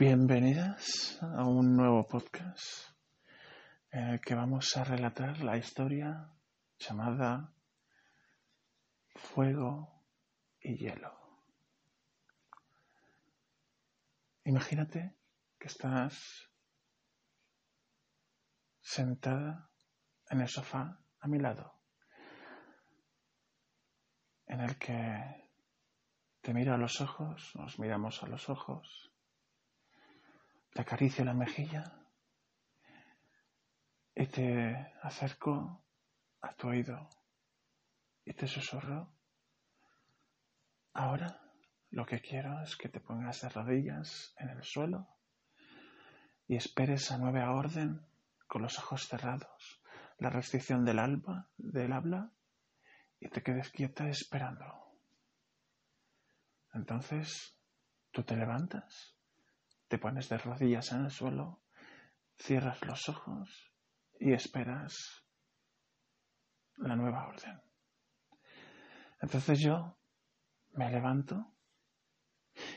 Bienvenidas a un nuevo podcast en el que vamos a relatar la historia llamada Fuego y Hielo. Imagínate que estás sentada en el sofá a mi lado, en el que te miro a los ojos, nos miramos a los ojos te acaricio la mejilla y te acerco a tu oído y te susurro. Ahora lo que quiero es que te pongas de rodillas en el suelo y esperes a nueva orden con los ojos cerrados, la restricción del alba, del habla y te quedes quieta esperando. Entonces, tú te levantas te pones de rodillas en el suelo, cierras los ojos y esperas la nueva orden. Entonces yo me levanto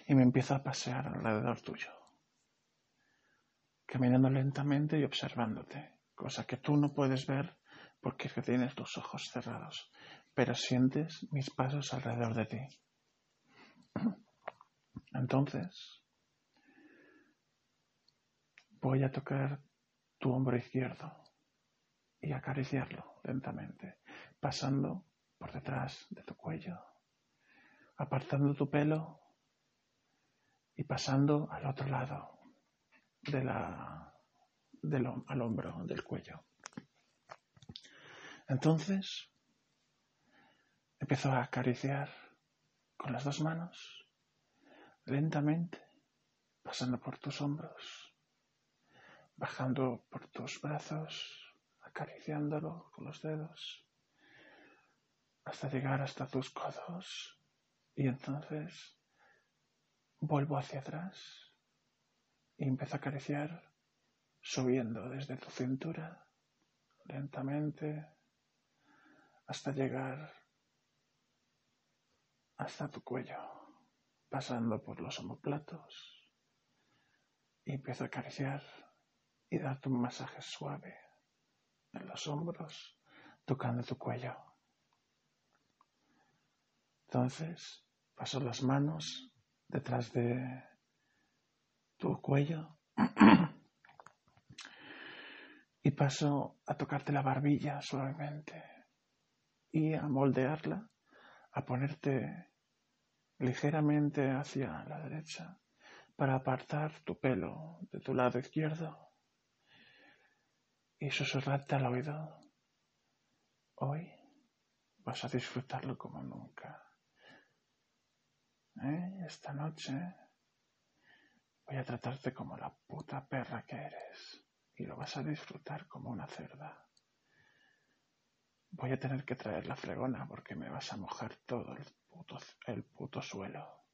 y me empiezo a pasear alrededor tuyo, caminando lentamente y observándote, cosa que tú no puedes ver porque tienes los ojos cerrados, pero sientes mis pasos alrededor de ti. Entonces, Voy a tocar tu hombro izquierdo y acariciarlo lentamente, pasando por detrás de tu cuello, apartando tu pelo y pasando al otro lado de la, del, al hombro del cuello. Entonces empezó a acariciar con las dos manos, lentamente, pasando por tus hombros bajando por tus brazos, acariciándolo con los dedos, hasta llegar hasta tus codos. Y entonces vuelvo hacia atrás y empiezo a acariciar subiendo desde tu cintura lentamente hasta llegar hasta tu cuello, pasando por los omoplatos y empiezo a acariciar y darte un masaje suave en los hombros, tocando tu cuello. Entonces paso las manos detrás de tu cuello y paso a tocarte la barbilla suavemente y a moldearla, a ponerte ligeramente hacia la derecha para apartar tu pelo de tu lado izquierdo y susurrarte al oído. Hoy vas a disfrutarlo como nunca. ¿Eh? Esta noche voy a tratarte como la puta perra que eres y lo vas a disfrutar como una cerda. Voy a tener que traer la fregona porque me vas a mojar todo el puto, el puto suelo.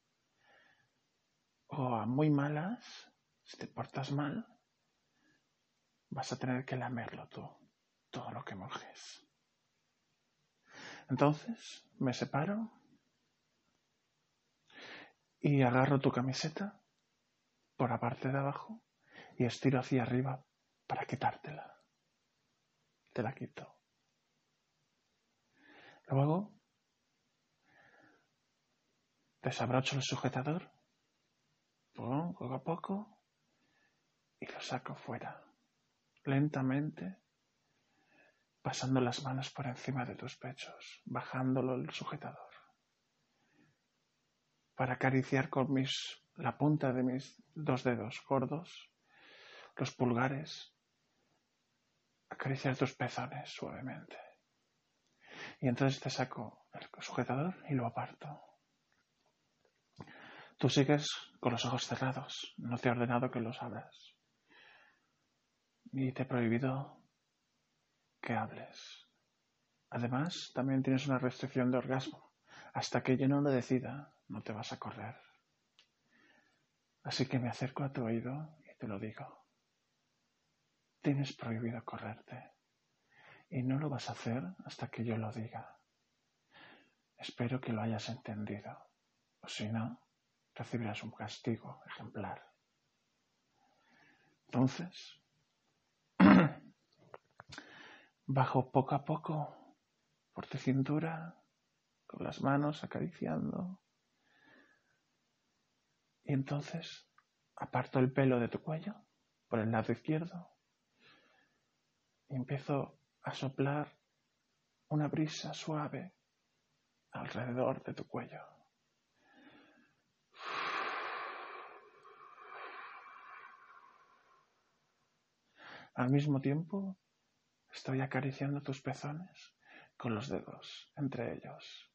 O a muy malas, si te portas mal, vas a tener que lamerlo tú, todo lo que mojes. Entonces me separo y agarro tu camiseta por la parte de abajo y estiro hacia arriba para quitártela. Te la quito. Luego desabrocho el sujetador poco a poco y lo saco fuera lentamente, pasando las manos por encima de tus pechos, bajándolo el sujetador, para acariciar con mis, la punta de mis dos dedos gordos, los pulgares, acariciar tus pezones suavemente. Y entonces te saco el sujetador y lo aparto. Tú sigues con los ojos cerrados, no te he ordenado que los abras y te he prohibido que hables. Además, también tienes una restricción de orgasmo. Hasta que yo no lo decida, no te vas a correr. Así que me acerco a tu oído y te lo digo. Tienes prohibido correrte. Y no lo vas a hacer hasta que yo lo diga. Espero que lo hayas entendido. O si no, recibirás un castigo ejemplar. Entonces, bajo poco a poco por tu cintura, con las manos acariciando. Y entonces aparto el pelo de tu cuello por el lado izquierdo y empiezo a soplar una brisa suave alrededor de tu cuello. Al mismo tiempo, estoy acariciando tus pezones con los dedos entre ellos,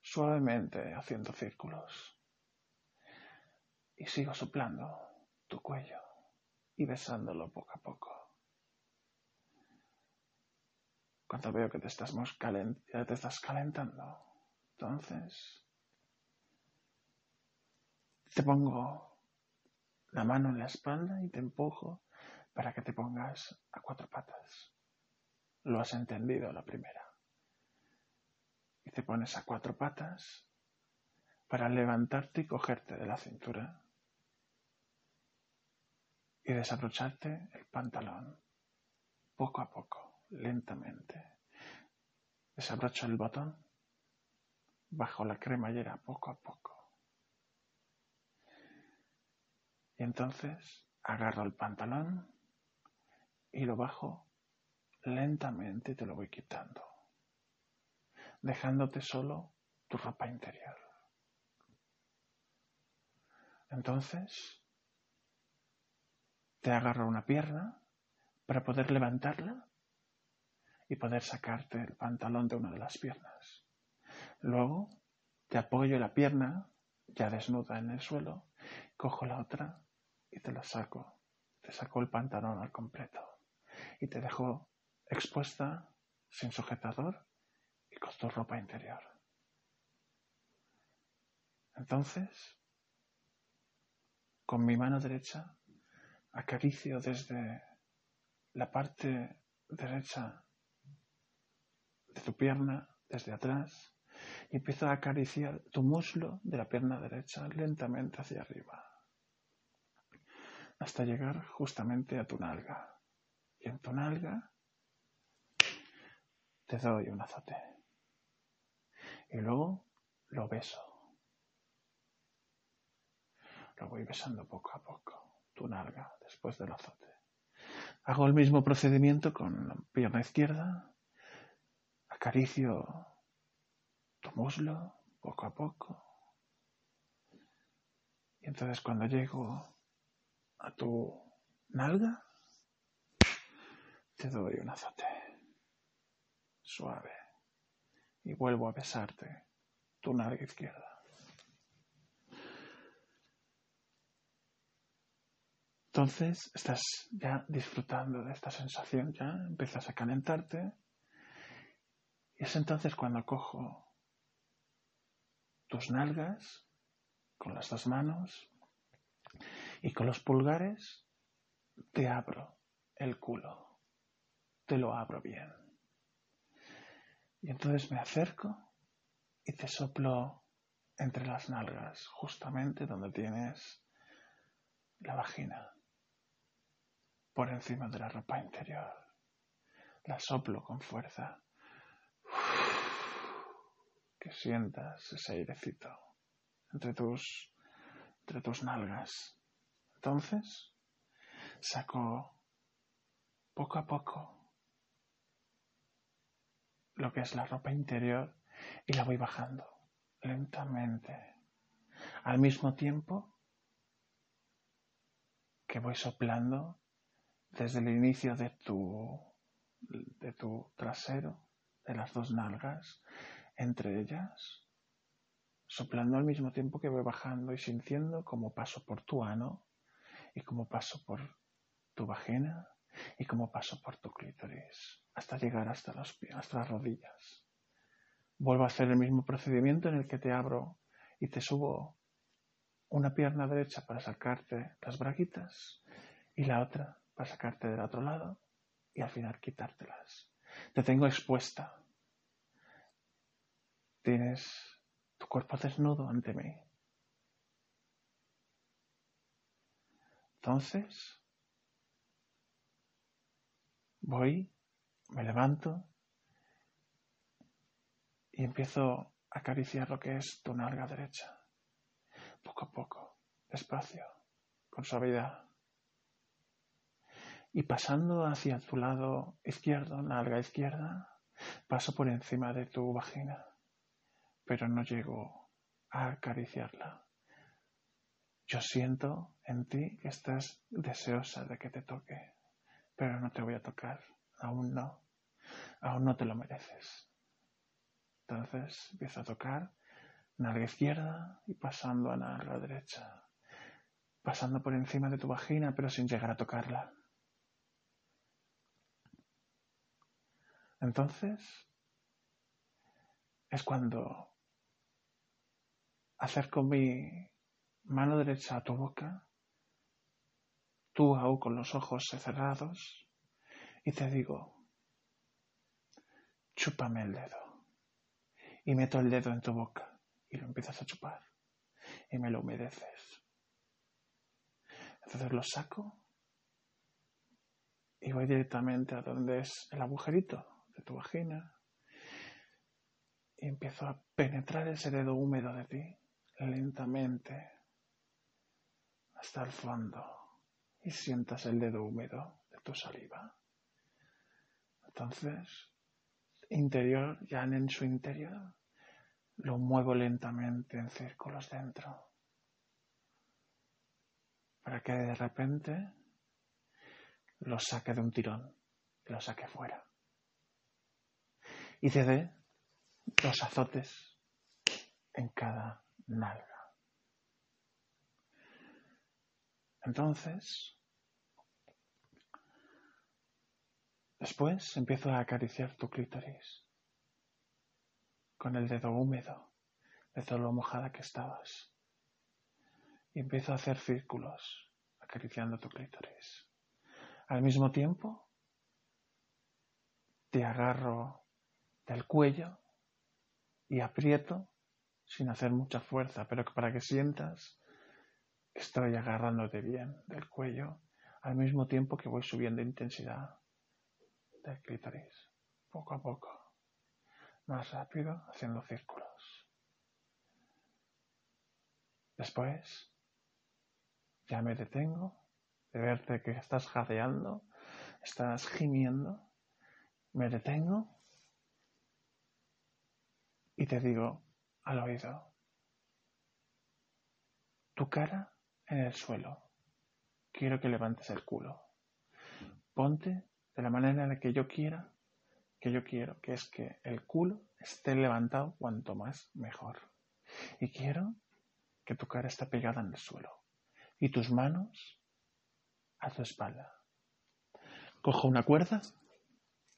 suavemente haciendo círculos. Y sigo soplando tu cuello y besándolo poco a poco. Cuando veo que te estás, ya te estás calentando, entonces te pongo la mano en la espalda y te empujo para que te pongas a cuatro patas. Lo has entendido la primera. Y te pones a cuatro patas para levantarte y cogerte de la cintura y desabrocharte el pantalón poco a poco, lentamente. Desabrocho el botón bajo la cremallera poco a poco. Y entonces agarro el pantalón y lo bajo lentamente te lo voy quitando, dejándote solo tu ropa interior. Entonces, te agarro una pierna para poder levantarla y poder sacarte el pantalón de una de las piernas. Luego, te apoyo la pierna ya desnuda en el suelo, cojo la otra y te la saco. Te saco el pantalón al completo y te dejo expuesta sin sujetador y con tu ropa interior. Entonces, con mi mano derecha acaricio desde la parte derecha de tu pierna, desde atrás, y empiezo a acariciar tu muslo de la pierna derecha lentamente hacia arriba, hasta llegar justamente a tu nalga y en tu nalga te doy un azote. Y luego lo beso. Lo voy besando poco a poco, tu nalga, después del azote. Hago el mismo procedimiento con la pierna izquierda. Acaricio tu muslo poco a poco. Y entonces cuando llego a tu nalga, te doy un azote suave y vuelvo a besarte tu nalga izquierda. Entonces estás ya disfrutando de esta sensación, ya empiezas a calentarte y es entonces cuando cojo tus nalgas con las dos manos y con los pulgares te abro el culo te lo abro bien. Y entonces me acerco y te soplo entre las nalgas, justamente donde tienes la vagina, por encima de la ropa interior. La soplo con fuerza. Que sientas ese airecito entre tus, entre tus nalgas. Entonces, saco poco a poco lo que es la ropa interior y la voy bajando lentamente. Al mismo tiempo que voy soplando desde el inicio de tu, de tu trasero, de las dos nalgas, entre ellas, soplando al mismo tiempo que voy bajando y sintiendo como paso por tu ano y como paso por tu vagina y como paso por tu clítoris hasta llegar hasta, los, hasta las rodillas. Vuelvo a hacer el mismo procedimiento en el que te abro y te subo una pierna derecha para sacarte las braguitas y la otra para sacarte del otro lado y al final quitártelas. Te tengo expuesta. Tienes tu cuerpo desnudo ante mí. Entonces, Voy, me levanto y empiezo a acariciar lo que es tu nalga derecha. Poco a poco, despacio, con suavidad. Y pasando hacia tu lado izquierdo, nalga izquierda, paso por encima de tu vagina, pero no llego a acariciarla. Yo siento en ti que estás deseosa de que te toque, pero no te voy a tocar, aún no, aún no te lo mereces. Entonces empiezo a tocar nalga izquierda y pasando a nalga derecha, pasando por encima de tu vagina, pero sin llegar a tocarla. Entonces es cuando acerco mi mano derecha a tu boca, tú aún con los ojos cerrados, y te digo, chúpame el dedo. Y meto el dedo en tu boca y lo empiezas a chupar y me lo humedeces. Entonces lo saco y voy directamente a donde es el agujerito de tu vagina y empiezo a penetrar ese dedo húmedo de ti lentamente hasta el fondo y sientas el dedo húmedo de tu saliva. Entonces, interior, ya en su interior, lo muevo lentamente en círculos dentro para que de repente lo saque de un tirón, lo saque fuera y te dé dos azotes en cada nalga. Entonces, después empiezo a acariciar tu clítoris con el dedo húmedo de lo mojada que estabas. Y empiezo a hacer círculos acariciando tu clítoris. Al mismo tiempo, te agarro del cuello y aprieto sin hacer mucha fuerza, pero para que sientas Estoy agarrándote bien del cuello al mismo tiempo que voy subiendo intensidad del clítoris, poco a poco, más rápido, haciendo círculos. Después, ya me detengo de verte que estás jadeando, estás gimiendo, me detengo y te digo al oído, tu cara en el suelo. Quiero que levantes el culo. Ponte de la manera en la que yo quiera, que yo quiero, que es que el culo esté levantado cuanto más mejor. Y quiero que tu cara esté pegada en el suelo y tus manos a tu espalda. Cojo una cuerda,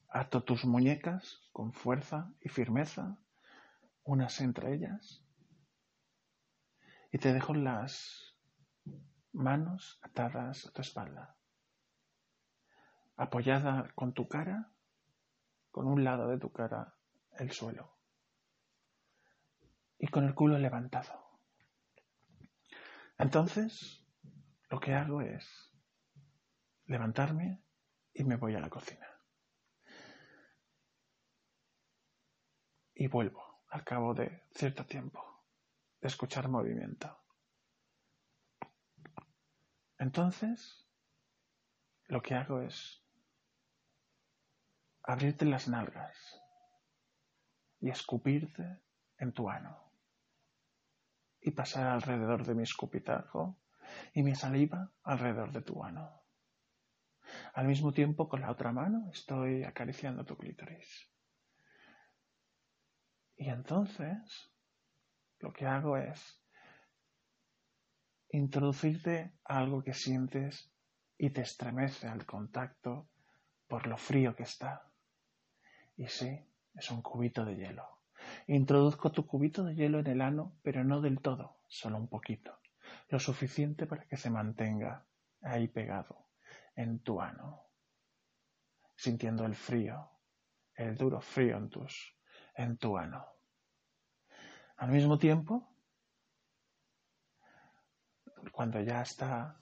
ato tus muñecas con fuerza y firmeza, unas entre ellas, y te dejo las manos atadas a tu espalda, apoyada con tu cara, con un lado de tu cara el suelo y con el culo levantado. Entonces, lo que hago es levantarme y me voy a la cocina. Y vuelvo al cabo de cierto tiempo de escuchar movimiento. Entonces, lo que hago es abrirte las nalgas y escupirte en tu ano y pasar alrededor de mi escupitajo y mi saliva alrededor de tu ano. Al mismo tiempo, con la otra mano estoy acariciando tu clítoris. Y entonces, lo que hago es introducirte algo que sientes y te estremece al contacto por lo frío que está. Y sí, es un cubito de hielo. Introduzco tu cubito de hielo en el ano, pero no del todo, solo un poquito, lo suficiente para que se mantenga ahí pegado en tu ano, sintiendo el frío, el duro frío en, tus, en tu ano. Al mismo tiempo, cuando ya está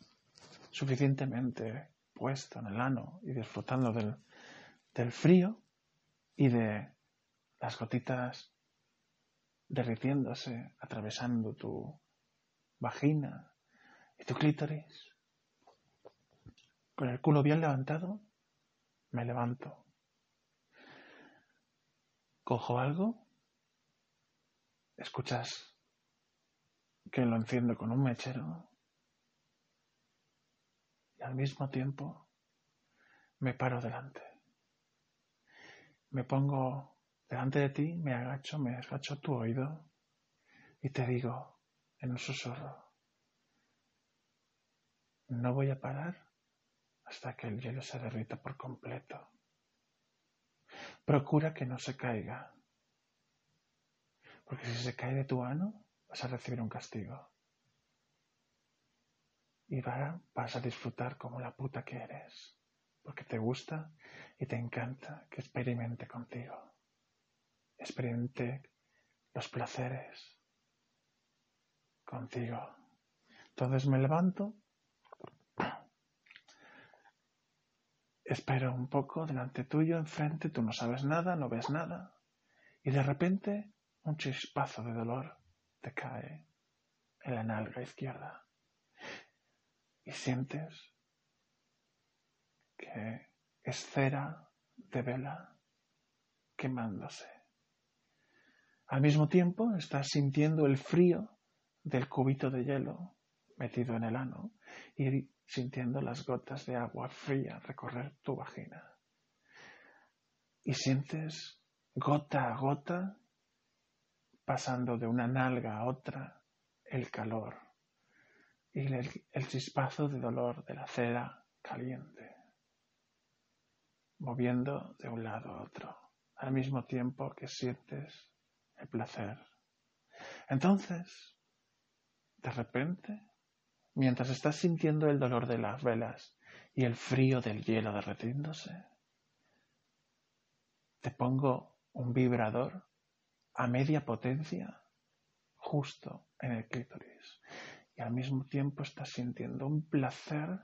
suficientemente puesto en el ano y disfrutando del, del frío y de las gotitas derritiéndose, atravesando tu vagina y tu clítoris. Con el culo bien levantado, me levanto. Cojo algo, escuchas que lo enciendo con un mechero al mismo tiempo me paro delante. Me pongo delante de ti, me agacho, me agacho tu oído y te digo en un susurro, no voy a parar hasta que el hielo se derrita por completo. Procura que no se caiga, porque si se cae de tu ano vas a recibir un castigo. Y vas a disfrutar como la puta que eres, porque te gusta y te encanta que experimente contigo. Experimente los placeres contigo. Entonces me levanto Espero un poco delante tuyo, enfrente, tú no sabes nada, no ves nada. Y de repente un chispazo de dolor te cae en la nalga izquierda. Y sientes que es cera de vela quemándose. Al mismo tiempo estás sintiendo el frío del cubito de hielo metido en el ano y sintiendo las gotas de agua fría recorrer tu vagina. Y sientes gota a gota, pasando de una nalga a otra, el calor y el, chispazo de dolor de la cera caliente, moviendo de un lado a otro, al mismo tiempo que sientes el placer. Entonces, de repente, mientras estás sintiendo el dolor de las velas y el frío del hielo derretiéndose, te pongo un vibrador a media potencia justo en el clítoris y al mismo tiempo estás sintiendo un placer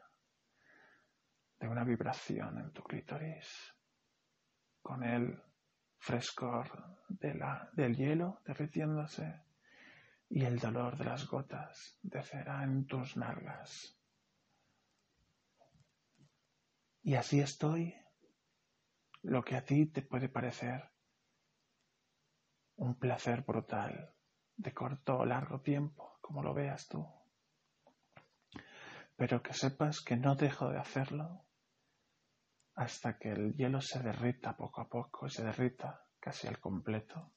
de una vibración en tu clítoris con el frescor del hielo derritiéndose y el dolor de las gotas de cera en tus nalgas. Y así estoy, lo que a ti te puede parecer un placer brutal de corto o largo tiempo, como lo veas tú. Pero que sepas que no dejo de hacerlo hasta que el hielo se derrita poco a poco, se derrita casi al completo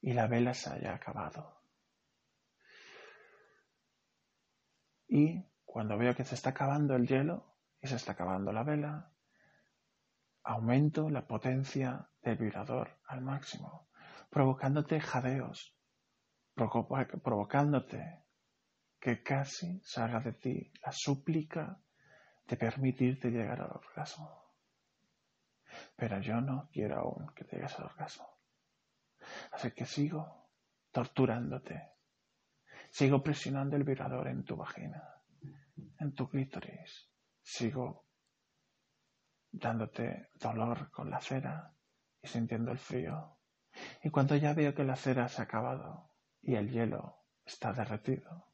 y la vela se haya acabado. Y cuando veo que se está acabando el hielo y se está acabando la vela, aumento la potencia del vibrador al máximo, provocándote jadeos, provocándote que casi salga de ti la súplica de permitirte llegar al orgasmo. Pero yo no quiero aún que llegues al orgasmo. Así que sigo torturándote Sigo presionando el vibrador en tu vagina, en tu clítoris. Sigo dándote dolor con la cera y sintiendo el frío. Y cuando ya veo que la cera se ha acabado y el hielo está derretido,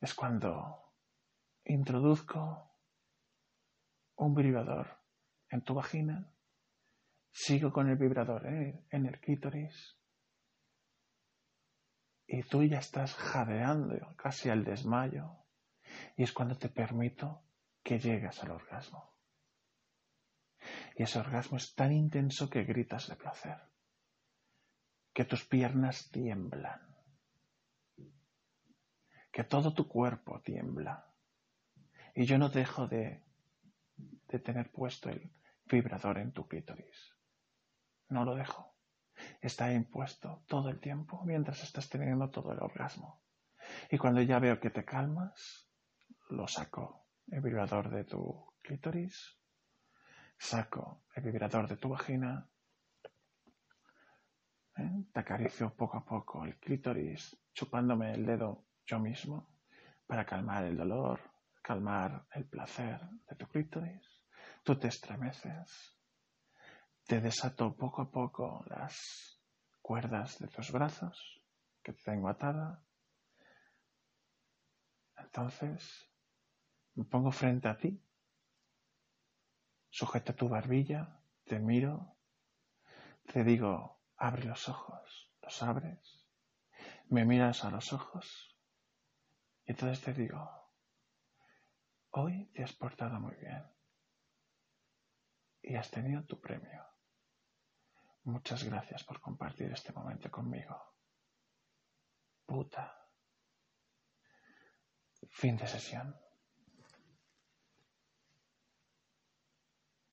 es cuando introduzco un vibrador en tu vagina, sigo con el vibrador en el clítoris y tú ya estás jadeando casi al desmayo y es cuando te permito que llegas al orgasmo. Y ese orgasmo es tan intenso que gritas de placer, que tus piernas tiemblan, que todo tu cuerpo tiembla. Y yo no dejo de, de tener puesto el vibrador en tu clítoris. No lo dejo está impuesto todo el tiempo mientras estás teniendo todo el orgasmo. Y cuando ya veo que te calmas, lo saco el vibrador de tu clítoris, saco el vibrador de tu vagina, ¿eh? te acaricio poco a poco el clítoris, chupándome el dedo yo mismo para calmar el dolor, calmar el placer de tu clítoris. Tú te estremeces. Te desato poco a poco las cuerdas de tus brazos que te tengo atada. Entonces me pongo frente a ti, sujeta tu barbilla, te miro, te digo, abre los ojos, los abres, me miras a los ojos y entonces te digo, hoy te has portado muy bien y has tenido tu premio. Muchas gracias por compartir este momento conmigo. Puta. Fin de sesión.